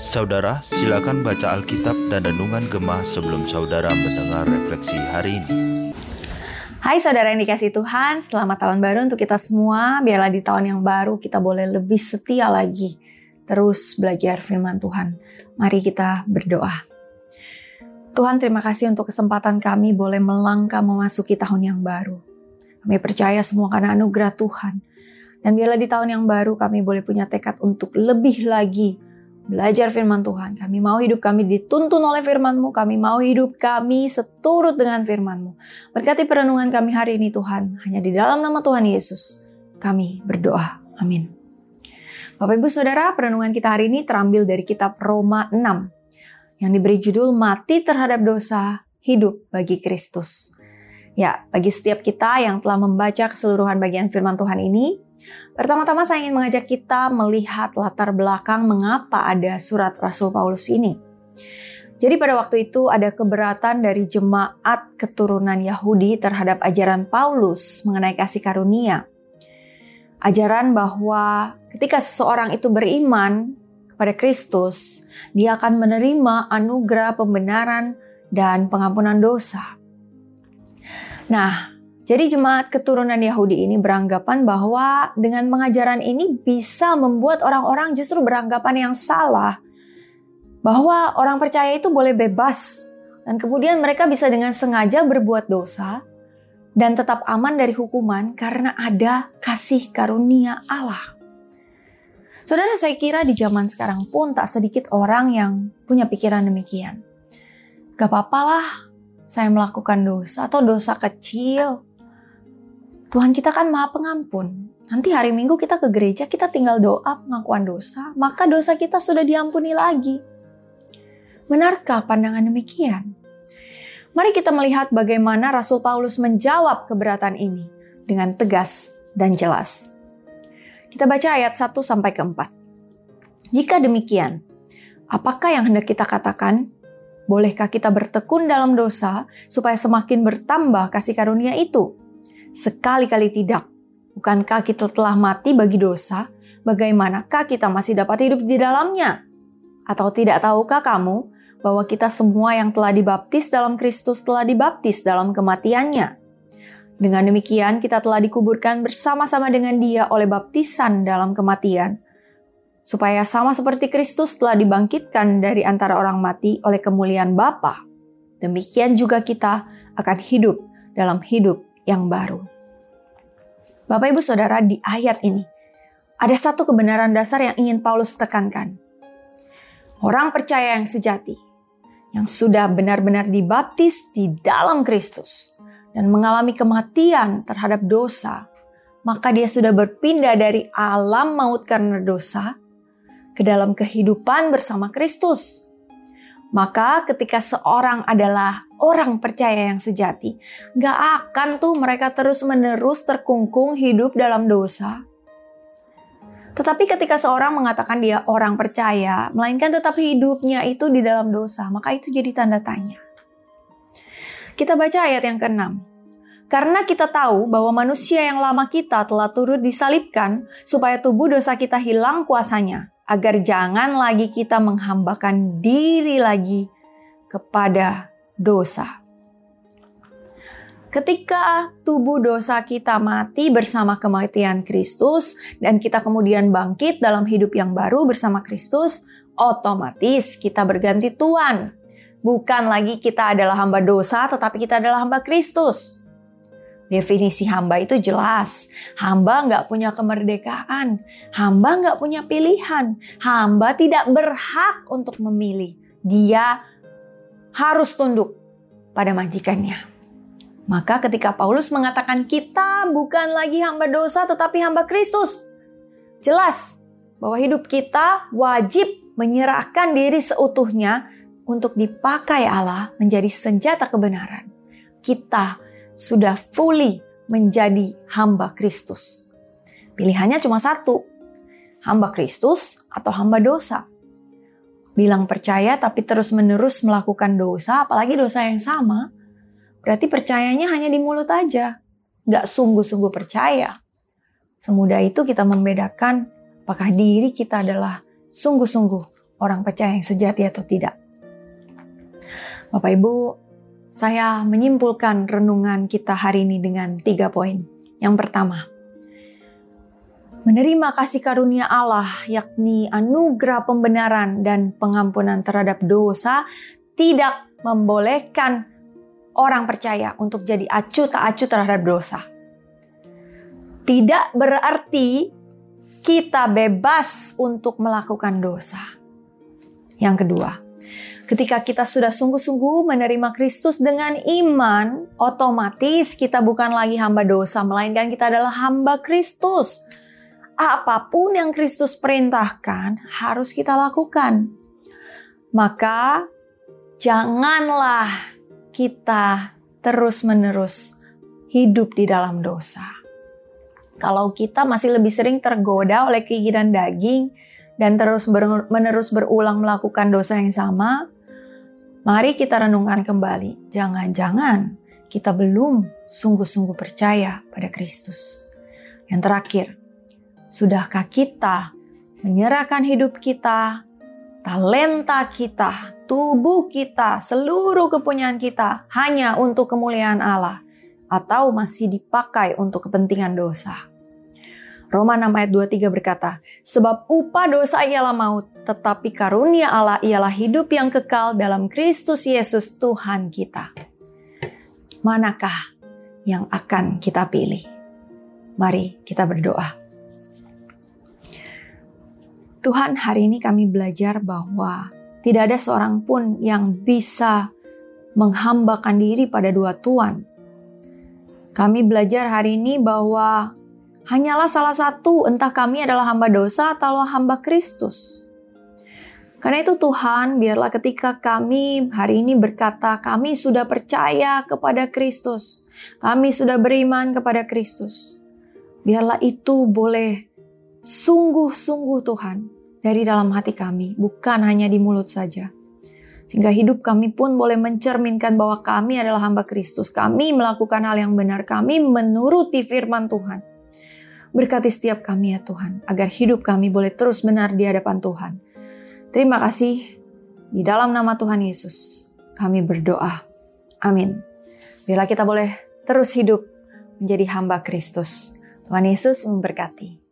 Saudara, silakan baca Alkitab dan Renungan Gemah sebelum saudara mendengar refleksi hari ini. Hai saudara yang dikasih Tuhan, selamat tahun baru untuk kita semua. Biarlah di tahun yang baru kita boleh lebih setia lagi. Terus belajar firman Tuhan. Mari kita berdoa. Tuhan terima kasih untuk kesempatan kami boleh melangkah memasuki tahun yang baru. Kami percaya semua karena anugerah Tuhan. Dan biarlah di tahun yang baru kami boleh punya tekad untuk lebih lagi belajar firman Tuhan. Kami mau hidup kami dituntun oleh firman-Mu. Kami mau hidup kami seturut dengan firman-Mu. Berkati perenungan kami hari ini Tuhan. Hanya di dalam nama Tuhan Yesus kami berdoa. Amin. Bapak Ibu Saudara, perenungan kita hari ini terambil dari kitab Roma 6 yang diberi judul Mati terhadap dosa, hidup bagi Kristus. Ya, bagi setiap kita yang telah membaca keseluruhan bagian firman Tuhan ini, Pertama-tama saya ingin mengajak kita melihat latar belakang mengapa ada surat Rasul Paulus ini. Jadi pada waktu itu ada keberatan dari jemaat keturunan Yahudi terhadap ajaran Paulus mengenai kasih karunia. Ajaran bahwa ketika seseorang itu beriman kepada Kristus, dia akan menerima anugerah pembenaran dan pengampunan dosa. Nah, jadi jemaat keturunan Yahudi ini beranggapan bahwa dengan pengajaran ini bisa membuat orang-orang justru beranggapan yang salah. Bahwa orang percaya itu boleh bebas dan kemudian mereka bisa dengan sengaja berbuat dosa dan tetap aman dari hukuman karena ada kasih karunia Allah. Saudara saya kira di zaman sekarang pun tak sedikit orang yang punya pikiran demikian. Gak apa-apalah saya melakukan dosa atau dosa kecil Tuhan kita kan maha pengampun. Nanti hari Minggu kita ke gereja, kita tinggal doa pengakuan dosa, maka dosa kita sudah diampuni lagi. Benarkah pandangan demikian? Mari kita melihat bagaimana Rasul Paulus menjawab keberatan ini dengan tegas dan jelas. Kita baca ayat 1 sampai ke 4. Jika demikian, apakah yang hendak kita katakan? Bolehkah kita bertekun dalam dosa supaya semakin bertambah kasih karunia itu? Sekali-kali tidak. Bukankah kita telah mati bagi dosa? Bagaimanakah kita masih dapat hidup di dalamnya? Atau tidak tahukah kamu bahwa kita semua yang telah dibaptis dalam Kristus telah dibaptis dalam kematiannya? Dengan demikian kita telah dikuburkan bersama-sama dengan dia oleh baptisan dalam kematian, supaya sama seperti Kristus telah dibangkitkan dari antara orang mati oleh kemuliaan Bapa. Demikian juga kita akan hidup dalam hidup yang baru. Bapak Ibu Saudara, di ayat ini ada satu kebenaran dasar yang ingin Paulus tekankan. Orang percaya yang sejati, yang sudah benar-benar dibaptis di dalam Kristus dan mengalami kematian terhadap dosa, maka dia sudah berpindah dari alam maut karena dosa ke dalam kehidupan bersama Kristus. Maka ketika seorang adalah orang percaya yang sejati, gak akan tuh mereka terus-menerus terkungkung hidup dalam dosa. Tetapi ketika seorang mengatakan dia orang percaya, melainkan tetap hidupnya itu di dalam dosa, maka itu jadi tanda tanya. Kita baca ayat yang ke-6. Karena kita tahu bahwa manusia yang lama kita telah turut disalibkan supaya tubuh dosa kita hilang kuasanya agar jangan lagi kita menghambakan diri lagi kepada dosa. Ketika tubuh dosa kita mati bersama kematian Kristus dan kita kemudian bangkit dalam hidup yang baru bersama Kristus, otomatis kita berganti tuan. Bukan lagi kita adalah hamba dosa, tetapi kita adalah hamba Kristus. Definisi hamba itu jelas. Hamba nggak punya kemerdekaan. Hamba nggak punya pilihan. Hamba tidak berhak untuk memilih. Dia harus tunduk pada majikannya. Maka ketika Paulus mengatakan kita bukan lagi hamba dosa tetapi hamba Kristus. Jelas bahwa hidup kita wajib menyerahkan diri seutuhnya untuk dipakai Allah menjadi senjata kebenaran. Kita sudah fully menjadi hamba Kristus. Pilihannya cuma satu, hamba Kristus atau hamba dosa. Bilang percaya tapi terus-menerus melakukan dosa, apalagi dosa yang sama, berarti percayanya hanya di mulut aja. Gak sungguh-sungguh percaya. Semudah itu kita membedakan apakah diri kita adalah sungguh-sungguh orang percaya yang sejati atau tidak. Bapak Ibu, saya menyimpulkan renungan kita hari ini dengan tiga poin. Yang pertama, menerima kasih karunia Allah, yakni anugerah pembenaran dan pengampunan terhadap dosa, tidak membolehkan orang percaya untuk jadi acu tak acu terhadap dosa. Tidak berarti kita bebas untuk melakukan dosa. Yang kedua, ketika kita sudah sungguh-sungguh menerima Kristus dengan iman, otomatis kita bukan lagi hamba dosa, melainkan kita adalah hamba Kristus apa pun yang Kristus perintahkan harus kita lakukan. Maka janganlah kita terus-menerus hidup di dalam dosa. Kalau kita masih lebih sering tergoda oleh keinginan daging dan terus-menerus berulang melakukan dosa yang sama, mari kita renungkan kembali. Jangan-jangan kita belum sungguh-sungguh percaya pada Kristus. Yang terakhir, Sudahkah kita menyerahkan hidup kita, talenta kita, tubuh kita, seluruh kepunyaan kita hanya untuk kemuliaan Allah atau masih dipakai untuk kepentingan dosa? Roma 6 ayat 23 berkata, Sebab upah dosa ialah maut, tetapi karunia Allah ialah hidup yang kekal dalam Kristus Yesus Tuhan kita. Manakah yang akan kita pilih? Mari kita berdoa. Tuhan, hari ini kami belajar bahwa tidak ada seorang pun yang bisa menghambakan diri pada dua Tuhan. Kami belajar hari ini bahwa hanyalah salah satu, entah kami adalah hamba dosa atau hamba Kristus. Karena itu Tuhan, biarlah ketika kami hari ini berkata, kami sudah percaya kepada Kristus. Kami sudah beriman kepada Kristus. Biarlah itu boleh sungguh-sungguh Tuhan dari dalam hati kami, bukan hanya di mulut saja. Sehingga hidup kami pun boleh mencerminkan bahwa kami adalah hamba Kristus. Kami melakukan hal yang benar, kami menuruti firman Tuhan. Berkati setiap kami ya Tuhan, agar hidup kami boleh terus benar di hadapan Tuhan. Terima kasih. Di dalam nama Tuhan Yesus, kami berdoa. Amin. Bila kita boleh terus hidup menjadi hamba Kristus. Tuhan Yesus memberkati.